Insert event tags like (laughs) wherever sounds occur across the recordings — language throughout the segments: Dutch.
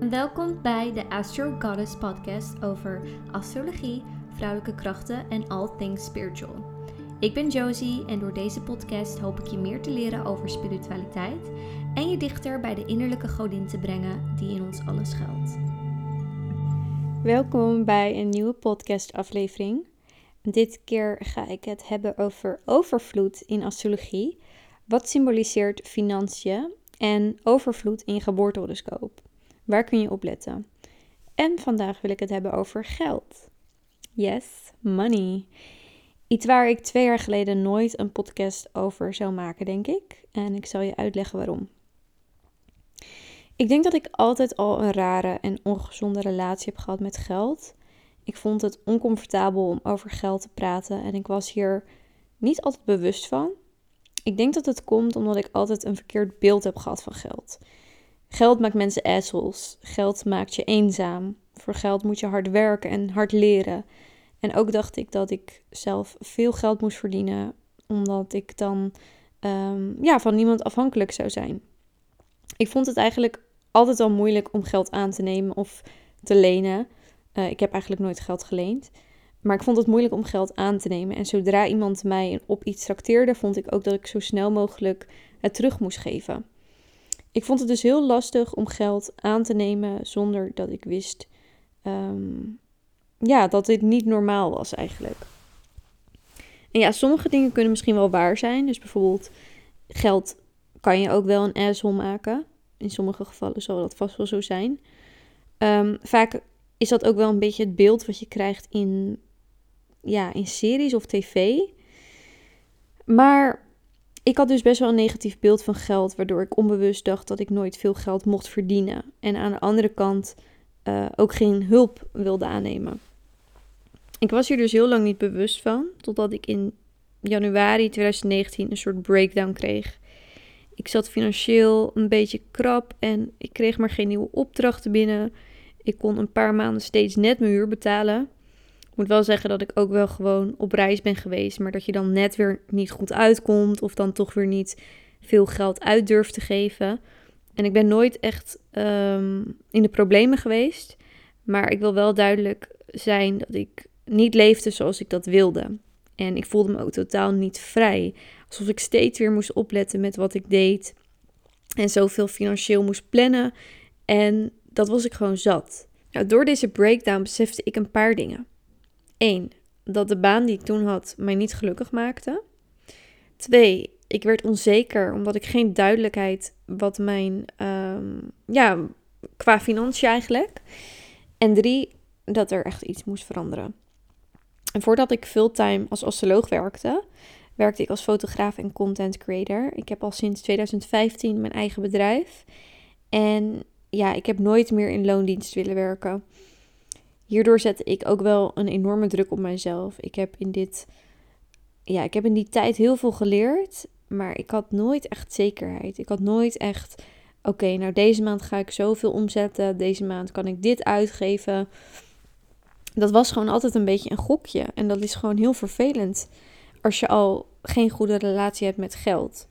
Welkom bij de Astro Goddess podcast over astrologie, vrouwelijke krachten en all things spiritual. Ik ben Josie en door deze podcast hoop ik je meer te leren over spiritualiteit en je dichter bij de innerlijke godin te brengen die in ons alles schuilt. Welkom bij een nieuwe podcast-aflevering. Dit keer ga ik het hebben over overvloed in astrologie. Wat symboliseert financiën en overvloed in geboortehoroscoop? Waar kun je op letten? En vandaag wil ik het hebben over geld. Yes, money. Iets waar ik twee jaar geleden nooit een podcast over zou maken, denk ik. En ik zal je uitleggen waarom. Ik denk dat ik altijd al een rare en ongezonde relatie heb gehad met geld. Ik vond het oncomfortabel om over geld te praten en ik was hier niet altijd bewust van. Ik denk dat het komt omdat ik altijd een verkeerd beeld heb gehad van geld. Geld maakt mensen assholes. Geld maakt je eenzaam. Voor geld moet je hard werken en hard leren. En ook dacht ik dat ik zelf veel geld moest verdienen, omdat ik dan ehm, ja, van niemand afhankelijk zou zijn. Ik vond het eigenlijk altijd al moeilijk om geld aan te nemen of te lenen. Uh, ik heb eigenlijk nooit geld geleend. Maar ik vond het moeilijk om geld aan te nemen. En zodra iemand mij op iets trakteerde, vond ik ook dat ik zo snel mogelijk het terug moest geven. Ik vond het dus heel lastig om geld aan te nemen zonder dat ik wist um, ja, dat dit niet normaal was eigenlijk. En ja, sommige dingen kunnen misschien wel waar zijn. Dus bijvoorbeeld geld kan je ook wel een asshole maken. In sommige gevallen zal dat vast wel zo zijn. Um, vaak is dat ook wel een beetje het beeld wat je krijgt in, ja, in series of tv. Maar ik had dus best wel een negatief beeld van geld, waardoor ik onbewust dacht dat ik nooit veel geld mocht verdienen. En aan de andere kant uh, ook geen hulp wilde aannemen. Ik was hier dus heel lang niet bewust van, totdat ik in januari 2019 een soort breakdown kreeg. Ik zat financieel een beetje krap en ik kreeg maar geen nieuwe opdrachten binnen. Ik kon een paar maanden steeds net mijn huur betalen. Ik moet wel zeggen dat ik ook wel gewoon op reis ben geweest, maar dat je dan net weer niet goed uitkomt of dan toch weer niet veel geld uit durft te geven. En ik ben nooit echt um, in de problemen geweest, maar ik wil wel duidelijk zijn dat ik niet leefde zoals ik dat wilde. En ik voelde me ook totaal niet vrij. Alsof ik steeds weer moest opletten met wat ik deed. En zoveel financieel moest plannen. En dat was ik gewoon zat. Nou, door deze breakdown besefte ik een paar dingen. Eén, dat de baan die ik toen had mij niet gelukkig maakte. Twee, ik werd onzeker omdat ik geen duidelijkheid wat mijn, um, ja, qua financiën eigenlijk. En drie, dat er echt iets moest veranderen. En voordat ik fulltime als astroloog werkte, werkte ik als fotograaf en content creator. Ik heb al sinds 2015 mijn eigen bedrijf. En ja, ik heb nooit meer in loondienst willen werken. Hierdoor zette ik ook wel een enorme druk op mijzelf. Ik heb in dit, ja, ik heb in die tijd heel veel geleerd, maar ik had nooit echt zekerheid. Ik had nooit echt, oké, nou deze maand ga ik zoveel omzetten, deze maand kan ik dit uitgeven. Dat was gewoon altijd een beetje een gokje en dat is gewoon heel vervelend als je al geen goede relatie hebt met geld.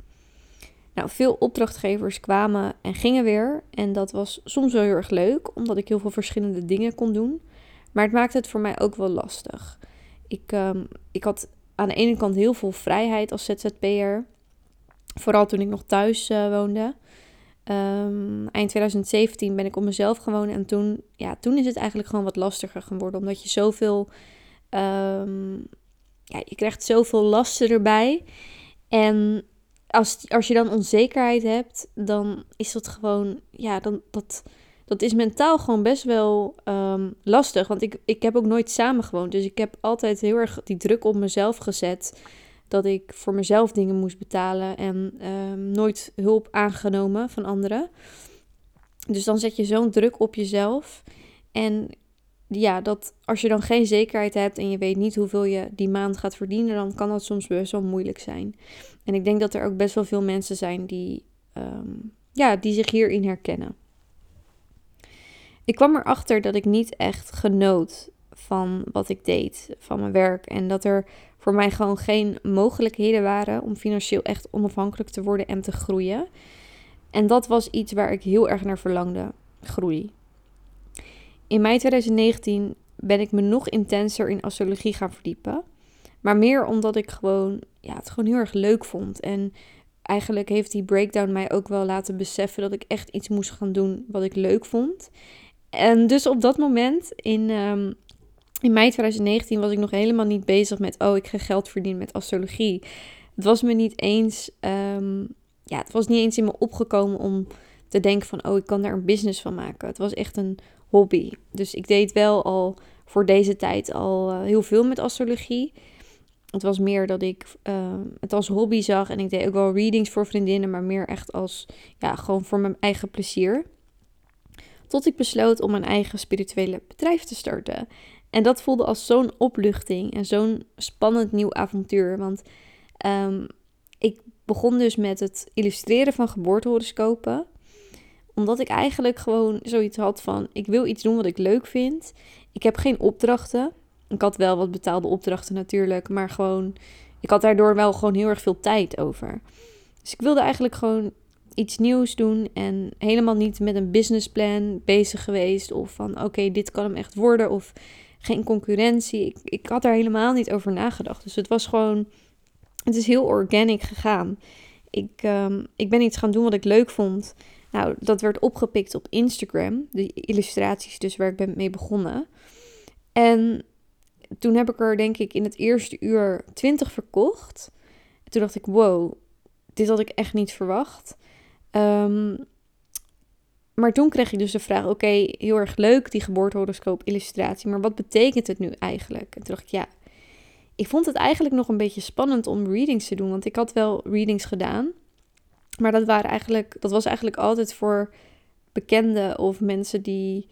Nou, veel opdrachtgevers kwamen en gingen weer. En dat was soms wel heel erg leuk, omdat ik heel veel verschillende dingen kon doen. Maar het maakte het voor mij ook wel lastig. Ik, um, ik had aan de ene kant heel veel vrijheid als ZZP'er. Vooral toen ik nog thuis uh, woonde. Um, eind 2017 ben ik op mezelf gewoond. En toen, ja, toen is het eigenlijk gewoon wat lastiger geworden. Omdat je zoveel. Um, ja, je krijgt zoveel lasten erbij. En als, als je dan onzekerheid hebt, dan is dat gewoon. Ja, dan, dat, dat is mentaal gewoon best wel um, lastig. Want ik, ik heb ook nooit samen gewoond. Dus ik heb altijd heel erg die druk op mezelf gezet. Dat ik voor mezelf dingen moest betalen en um, nooit hulp aangenomen van anderen. Dus dan zet je zo'n druk op jezelf. En ja, dat als je dan geen zekerheid hebt en je weet niet hoeveel je die maand gaat verdienen, dan kan dat soms best wel moeilijk zijn. En ik denk dat er ook best wel veel mensen zijn die, um, ja, die zich hierin herkennen. Ik kwam erachter dat ik niet echt genoot van wat ik deed, van mijn werk. En dat er voor mij gewoon geen mogelijkheden waren om financieel echt onafhankelijk te worden en te groeien. En dat was iets waar ik heel erg naar verlangde: groei. in mei 2019 ben ik me nog intenser in astrologie gaan verdiepen. Maar meer omdat ik gewoon, ja, het gewoon heel erg leuk vond. En eigenlijk heeft die breakdown mij ook wel laten beseffen dat ik echt iets moest gaan doen wat ik leuk vond. En dus op dat moment, in, ehm, in mei 2019, was ik nog helemaal niet bezig met, oh, ik ga geld verdienen met astrologie. Het was me niet eens, ehm, ja, het was niet eens in me opgekomen om te denken van, oh, ik kan daar een business van maken. Het was echt een hobby. Dus ik deed wel al voor deze tijd al eh, heel veel met astrologie. Het was meer dat ik uh, het als hobby zag en ik deed ook wel readings voor vriendinnen, maar meer echt als, ja, gewoon voor mijn eigen plezier. Tot ik besloot om mijn eigen spirituele bedrijf te starten. En dat voelde als zo'n opluchting en zo'n spannend nieuw avontuur. Want um, ik begon dus met het illustreren van geboortehoroscopen omdat ik eigenlijk gewoon zoiets had van: ik wil iets doen wat ik leuk vind. Ik heb geen opdrachten. Ik had wel wat betaalde opdrachten natuurlijk, maar gewoon, ik had daardoor wel gewoon heel erg veel tijd over. Dus ik wilde eigenlijk gewoon iets nieuws doen en helemaal niet met een businessplan bezig geweest. Of van oké, dit kan hem echt worden. Of geen concurrentie. Ik, ik had daar helemaal niet over nagedacht. Dus het was gewoon, het is heel organic gegaan. Ik, um, ik ben iets gaan doen wat ik leuk vond. Nou, dat werd opgepikt op Instagram. De illustraties dus waar ik ben mee begonnen. En toen heb ik er denk ik in het eerste uur 20 verkocht. En toen dacht ik, wow, dit had ik echt niet verwacht. Um, maar toen kreeg ik dus de vraag, oké, heel erg leuk die geboortehoroscoop illustratie, maar wat betekent het nu eigenlijk? En toen dacht ik, ja, ik vond het eigenlijk nog een beetje spannend om readings te doen, want ik had wel readings gedaan. Maar dat, waren eigenlijk, dat was eigenlijk altijd voor bekenden of mensen die,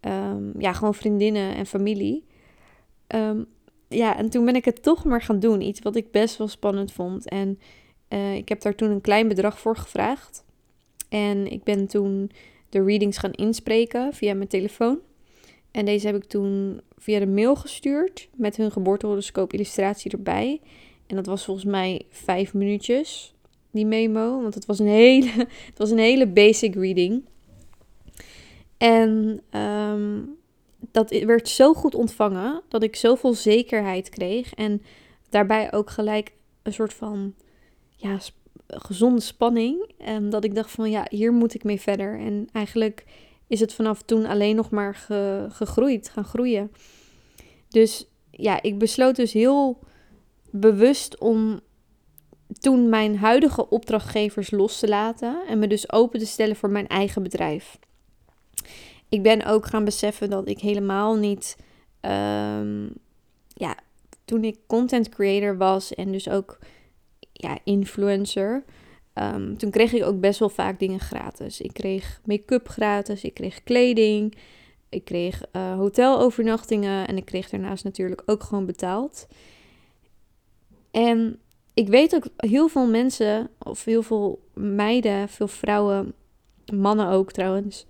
um, ja, gewoon vriendinnen en familie. Um, ja, en toen ben ik het toch maar gaan doen. Iets wat ik best wel spannend vond. En uh, ik heb daar toen een klein bedrag voor gevraagd. En ik ben toen de readings gaan inspreken via mijn telefoon. En deze heb ik toen via de mail gestuurd met hun geboortehoroscoop illustratie erbij. En dat was volgens mij vijf minuutjes die memo. Want het was een hele, (laughs) het was een hele basic reading. En um, dat werd zo goed ontvangen dat ik zoveel zekerheid kreeg. En daarbij ook gelijk een soort van ja, gezonde spanning. En dat ik dacht van ja, hier moet ik mee verder. En eigenlijk is het vanaf toen alleen nog maar gegroeid, gaan groeien. Dus ja, ik besloot dus heel bewust om toen mijn huidige opdrachtgevers los te laten en me dus open te stellen voor mijn eigen bedrijf. Ik ben ook gaan beseffen dat ik helemaal niet, um, ja, toen ik content creator was en dus ook ja, influencer, um, toen kreeg ik ook best wel vaak dingen gratis. Ik kreeg make-up gratis, ik kreeg kleding, ik kreeg uh, hotelovernachtingen en ik kreeg daarnaast natuurlijk ook gewoon betaald. En ik weet ook heel veel mensen, of heel veel meiden, veel vrouwen, mannen ook trouwens,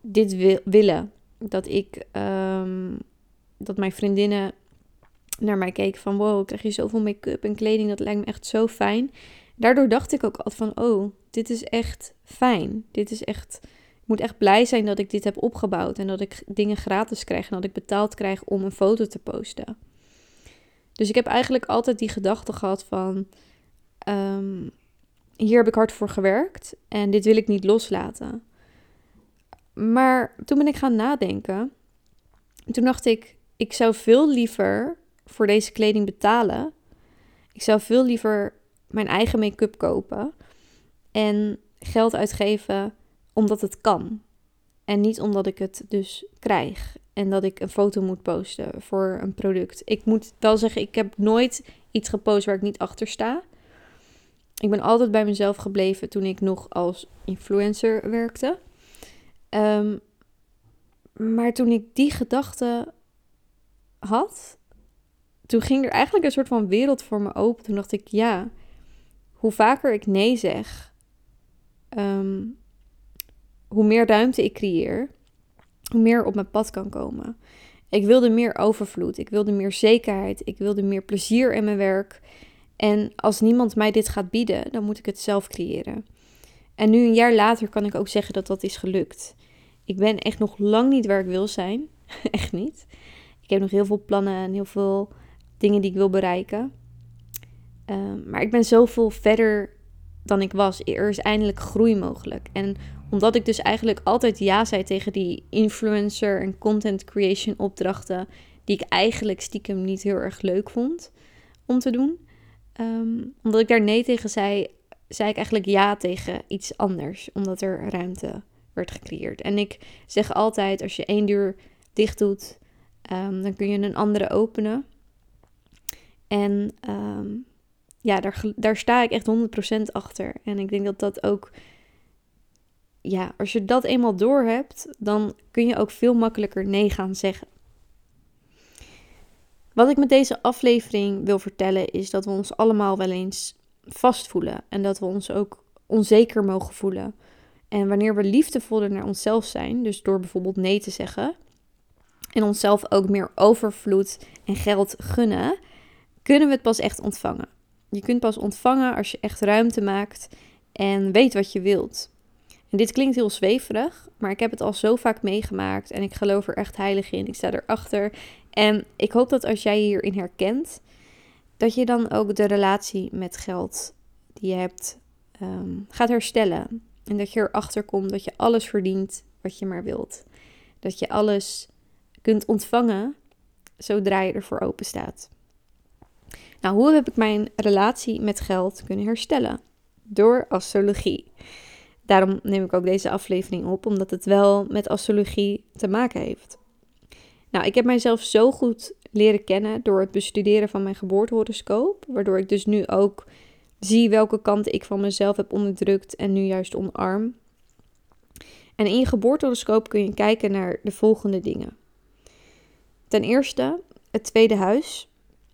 dit wil, willen. Dat ik, um, dat mijn vriendinnen naar mij keken van wow, krijg je zoveel make-up en kleding, dat lijkt me echt zo fijn. Daardoor dacht ik ook altijd van oh, dit is echt fijn. Dit is echt, ik moet echt blij zijn dat ik dit heb opgebouwd en dat ik dingen gratis krijg en dat ik betaald krijg om een foto te posten. Dus ik heb eigenlijk altijd die gedachte gehad van um, hier heb ik hard voor gewerkt en dit wil ik niet loslaten. Maar toen ben ik gaan nadenken. Toen dacht ik, ik zou veel liever voor deze kleding betalen. Ik zou veel liever mijn eigen make-up kopen en geld uitgeven omdat het kan. En niet omdat ik het dus krijg en dat ik een foto moet posten voor een product. Ik moet wel zeggen, ik heb nooit iets gepost waar ik niet achter sta. Ik ben altijd bij mezelf gebleven toen ik nog als influencer werkte. Um, maar toen ik die gedachte had, toen ging er eigenlijk een soort van wereld voor me open. Toen dacht ik, ja, hoe vaker ik nee zeg, um, hoe meer ruimte ik creëer, hoe meer op mijn pad kan komen. Ik wilde meer overvloed, ik wilde meer zekerheid, ik wilde meer plezier in mijn werk. En als niemand mij dit gaat bieden, dan moet ik het zelf creëren. En nu een jaar later kan ik ook zeggen dat dat is gelukt. Ik ben echt nog lang niet waar ik wil zijn. (laughs) echt niet. Ik heb nog heel veel plannen en heel veel dingen die ik wil bereiken. Ehm, maar ik ben zoveel verder dan ik was. Er is eindelijk groei mogelijk. En omdat ik dus eigenlijk altijd ja zei tegen die influencer en content creation opdrachten, die ik eigenlijk stiekem niet heel erg leuk vond om te doen. Ehm, omdat ik daar nee tegen zei, zei ik eigenlijk ja tegen iets anders, omdat er ruimte werd gecreëerd. En ik zeg altijd, als je één deur dicht doet, ehm, dan kun je een andere openen. En ehm, ja, daar, daar sta ik echt 100% achter. En ik denk dat dat ook, ja, als je dat eenmaal door hebt, dan kun je ook veel makkelijker nee gaan zeggen. Wat ik met deze aflevering wil vertellen is dat we ons allemaal wel eens vastvoelen en dat we ons ook onzeker mogen voelen. En wanneer we liefdevoller naar onszelf zijn, dus door bijvoorbeeld nee te zeggen en onszelf ook meer overvloed en geld gunnen, kunnen we het pas echt ontvangen. Je kunt pas ontvangen als je echt ruimte maakt en weet wat je wilt. En dit klinkt heel zweverig, maar ik heb het al zo vaak meegemaakt en ik geloof er echt heilig in. Ik sta erachter. En ik hoop dat als jij hierin herkent, dat je dan ook de relatie met geld die je hebt ehm, gaat herstellen. En dat je erachter komt dat je alles verdient wat je maar wilt. Dat je alles kunt ontvangen zodra je ervoor open staat. Nou, hoe heb ik mijn relatie met geld kunnen herstellen? Door astrologie. Daarom neem ik ook deze aflevering op, omdat het wel met astrologie te maken heeft. Nou, ik heb mijzelf zo goed leren kennen door het bestuderen van mijn geboortehoroscoop, waardoor ik dus nu ook zie welke kanten ik van mezelf heb onderdrukt en nu juist omarm. En in je geboortehoroscoop kun je kijken naar de volgende dingen. Ten eerste het tweede huis.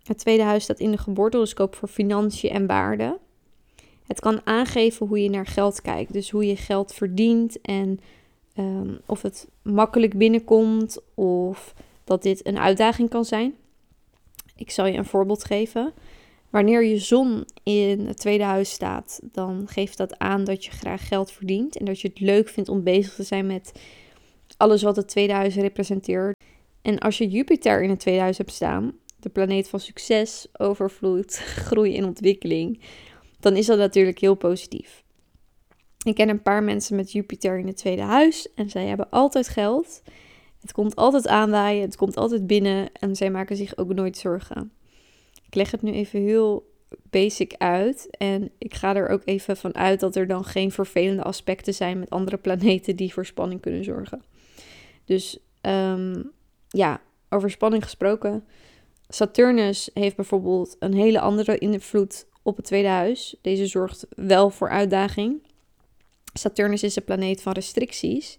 Het tweede huis staat in de geboortehoroscoop voor financiën en waarde. Het kan aangeven hoe je naar geld kijkt, dus hoe je geld verdient en ehm, of het makkelijk binnenkomt of dat dit een uitdaging kan zijn. Ik zal je een voorbeeld geven. Wanneer je zon in het tweede huis staat, dan geeft dat aan dat je graag geld verdient en dat je het leuk vindt om bezig te zijn met alles wat het tweede huis representeert. En als je Jupiter in het tweede huis hebt staan, de planeet van succes, overvloed, (laughs) groei en ontwikkeling, dan is dat natuurlijk heel positief. Ik ken een paar mensen met Jupiter in het tweede huis en zij hebben altijd geld. Het komt altijd aanwaaien, het komt altijd binnen en zij maken zich ook nooit zorgen. Ik leg het nu even heel basic uit en ik ga er ook even van uit dat er dan geen vervelende aspecten zijn met andere planeten die voor spanning kunnen zorgen. Dus ehm, ja, over spanning gesproken. Saturnus heeft bijvoorbeeld een hele andere invloed op het tweede huis. Deze zorgt wel voor uitdaging. Saturnus is een planeet van restricties.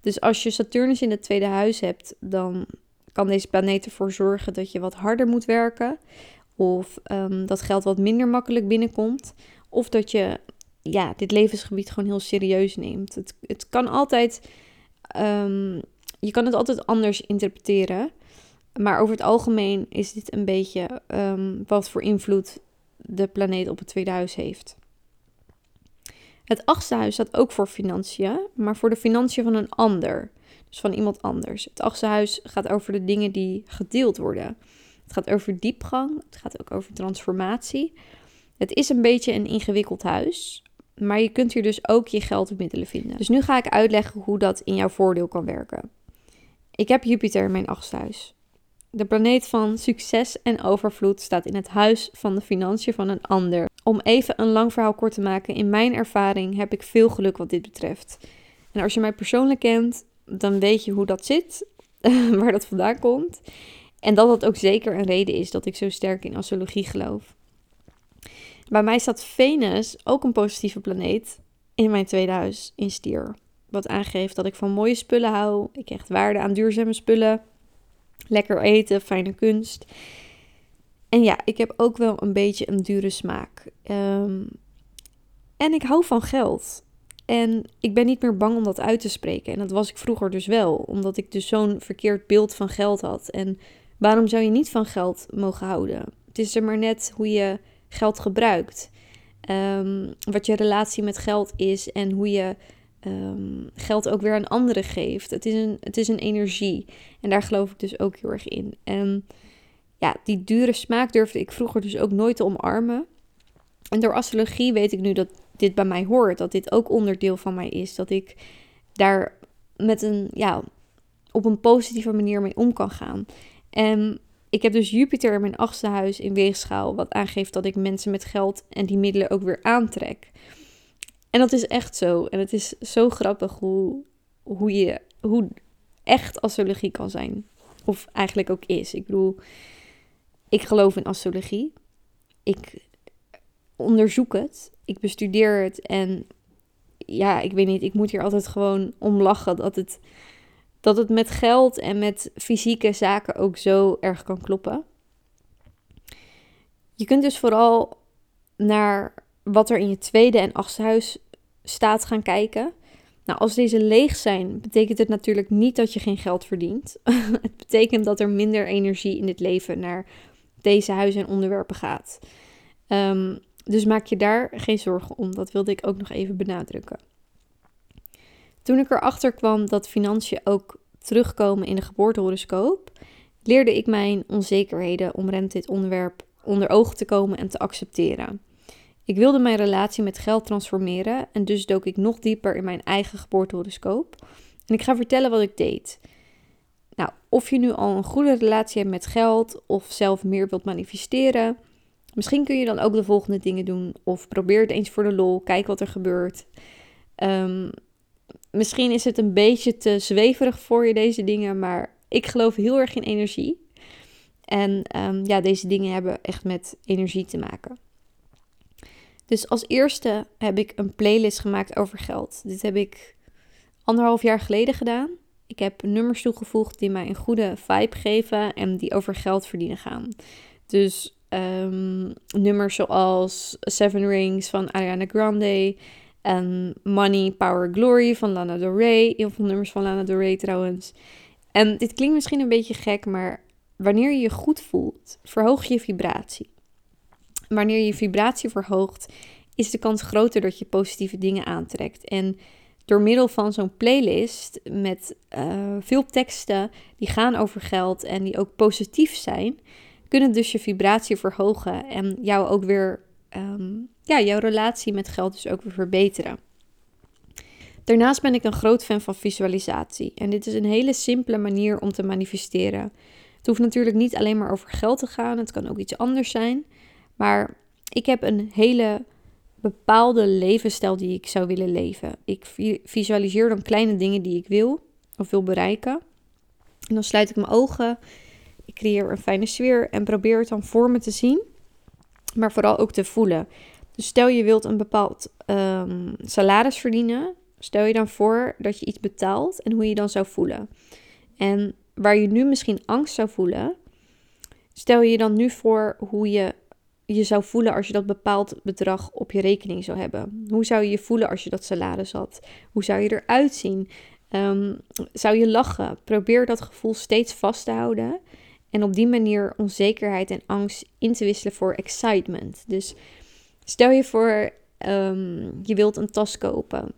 Dus als je Saturnus in het tweede huis hebt, dan kan deze planeet ervoor zorgen dat je wat harder moet werken. Of um, dat geld wat minder makkelijk binnenkomt. Of dat je ja, dit levensgebied gewoon heel serieus neemt. Het, het kan altijd. Um, je kan het altijd anders interpreteren. Maar over het algemeen is dit een beetje um, wat voor invloed de planeet op het tweede huis heeft. Het achtste huis staat ook voor financiën, maar voor de financiën van een ander. Dus van iemand anders. Het achtste huis gaat over de dingen die gedeeld worden. Het gaat over diepgang, het gaat ook over transformatie. Het is een beetje een ingewikkeld huis, maar je kunt hier dus ook je geldmiddelen vinden. Dus nu ga ik uitleggen hoe dat in jouw voordeel kan werken. Ik heb Jupiter in mijn achtste huis. De planeet van succes en overvloed staat in het huis van de financiën van een ander. Om even een lang verhaal kort te maken, in mijn ervaring heb ik veel geluk wat dit betreft. En als je mij persoonlijk kent, dan weet je hoe dat zit, (laughs) waar dat vandaan komt. En dat dat ook zeker een reden is dat ik zo sterk in astrologie geloof. Bij mij staat Venus, ook een positieve planeet, in mijn tweede huis in stier. Wat aangeeft dat ik van mooie spullen hou. Ik hecht waarde aan duurzame spullen. Lekker eten, fijne kunst. En ja, ik heb ook wel een beetje een dure smaak. Um, en ik hou van geld. En ik ben niet meer bang om dat uit te spreken. En dat was ik vroeger dus wel, omdat ik dus zo'n verkeerd beeld van geld had. En waarom zou je niet van geld mogen houden? Het is er maar net hoe je geld gebruikt. Um, wat je relatie met geld is en hoe je ehm, geld ook weer aan anderen geeft. Het is, een, het is een energie. En daar geloof ik dus ook heel erg in. En ja, die dure smaak durfde ik vroeger dus ook nooit te omarmen. En door astrologie weet ik nu dat dit bij mij hoort. Dat dit ook onderdeel van mij is. Dat ik daar met een, ja, op een positieve manier mee om kan gaan. En ik heb dus Jupiter in mijn achtste huis in weegschaal, wat aangeeft dat ik mensen met geld en die middelen ook weer aantrek. En dat is echt zo. En het is zo grappig hoe, hoe je, hoe echt astrologie kan zijn. Of eigenlijk ook is. Ik bedoel, ik geloof in astrologie. Ik onderzoek het. Ik bestudeer het. En ja, ik weet niet, ik moet hier altijd gewoon om lachen dat het dat het met geld en met fysieke zaken ook zo erg kan kloppen. Je kunt dus vooral naar wat er in je tweede en achtste huis staat gaan kijken. Nou, als deze leeg zijn, betekent het natuurlijk niet dat je geen geld verdient. (laughs) het betekent dat er minder energie in dit leven naar deze huizen en onderwerpen gaat. Um, dus maak je daar geen zorgen om. Dat wilde ik ook nog even benadrukken. Toen ik erachter kwam dat financiën ook terugkomen in de geboortehoroscoop, leerde ik mijn onzekerheden omtrent dit onderwerp onder ogen te komen en te accepteren. Ik wilde mijn relatie met geld transformeren en dus dook ik nog dieper in mijn eigen geboortehoroscoop. En ik ga vertellen wat ik deed. Nou, of je nu al een goede relatie hebt met geld of zelf meer wilt manifesteren, misschien kun je dan ook de volgende dingen doen. Of probeer het eens voor de lol, kijk wat er gebeurt. Um, misschien is het een beetje te zweverig voor je, deze dingen, maar ik geloof heel erg in energie. En ehm, ja, deze dingen hebben echt met energie te maken. Dus als eerste heb ik een playlist gemaakt over geld. Dit heb ik anderhalf jaar geleden gedaan. Ik heb nummers toegevoegd die mij een goede vibe geven en die over geld verdienen gaan. Dus um, nummers zoals Seven Rings van Ariana Grande, en Money, Power, Glory van Lana Del Rey. Heel veel nummers van Lana Del Rey trouwens. En dit klinkt misschien een beetje gek, maar wanneer je je goed voelt, verhoog je vibratie. Wanneer je vibratie verhoogt, is de kans groter dat je positieve dingen aantrekt. En door middel van zo'n playlist met uh, veel teksten die gaan over geld en die ook positief zijn, kunnen dus je vibratie verhogen en jou ook weer Ehm, ja, jouw relatie met geld dus ook weer verbeteren. Daarnaast ben ik een groot fan van visualisatie. En dit is een hele simpele manier om te manifesteren. Het hoeft natuurlijk niet alleen maar over geld te gaan, het kan ook iets anders zijn. Maar ik heb een hele bepaalde levensstijl die ik zou willen leven. Ik visualiseer dan kleine dingen die ik wil of wil bereiken. En dan sluit ik mijn ogen, ik creëer een fijne sfeer en probeer het dan voor me te zien maar vooral ook te voelen. Dus stel je wilt een bepaald um, salaris verdienen, stel je dan voor dat je iets betaalt en hoe je dan zou voelen. En waar je nu misschien angst zou voelen, stel je dan nu voor hoe je je zou voelen als je dat bepaald bedrag op je rekening zou hebben. Hoe zou je je voelen als je dat salaris had? Hoe zou je eruit zien? Um, zou je lachen? Probeer dat gevoel steeds vast te houden. En op die manier onzekerheid en angst in te wisselen voor excitement. Dus stel je voor, um, je wilt een tas kopen.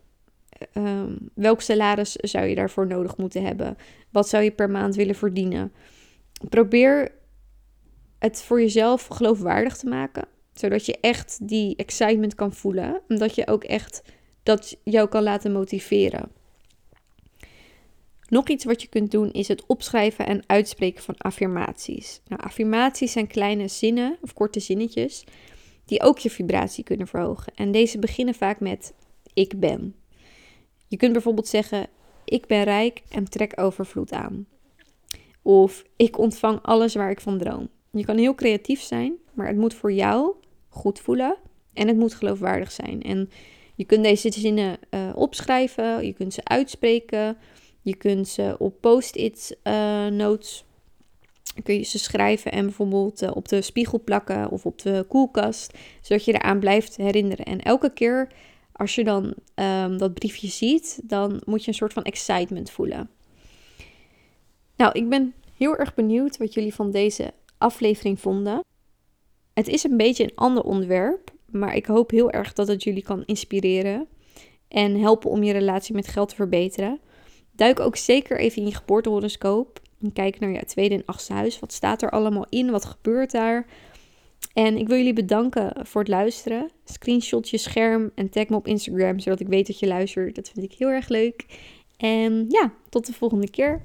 Um, welk salaris zou je daarvoor nodig moeten hebben? Wat zou je per maand willen verdienen? Probeer het voor jezelf geloofwaardig te maken, zodat je echt die excitement kan voelen, omdat je ook echt dat jou kan laten motiveren. Nog iets wat je kunt doen is het opschrijven en uitspreken van affirmaties. Nou, affirmaties zijn kleine zinnen of korte zinnetjes die ook je vibratie kunnen verhogen. En deze beginnen vaak met ik ben. Je kunt bijvoorbeeld zeggen ik ben rijk en trek overvloed aan. Of ik ontvang alles waar ik van droom. Je kan heel creatief zijn, maar het moet voor jou goed voelen en het moet geloofwaardig zijn. En je kunt deze zinnen uh, opschrijven, je kunt ze uitspreken. Je kunt ze op post-it uh, notes kun je ze schrijven en bijvoorbeeld uh, op de spiegel plakken of op de koelkast, zodat je eraan blijft herinneren. En elke keer als je dan um, dat briefje ziet, dan moet je een soort van excitement voelen. Nou, ik ben heel erg benieuwd wat jullie van deze aflevering vonden. Het is een beetje een ander onderwerp, maar ik hoop heel erg dat het jullie kan inspireren. en helpen om je relatie met geld te verbeteren. Duik ook zeker even in je geboortehoroscoop en kijk naar je tweede en achtste huis. Wat staat er allemaal in? Wat gebeurt daar? En ik wil jullie bedanken voor het luisteren. Screenshot je scherm en tag me op Instagram, zodat ik weet dat je luistert. Dat vind ik heel erg leuk. En ja, tot de volgende keer.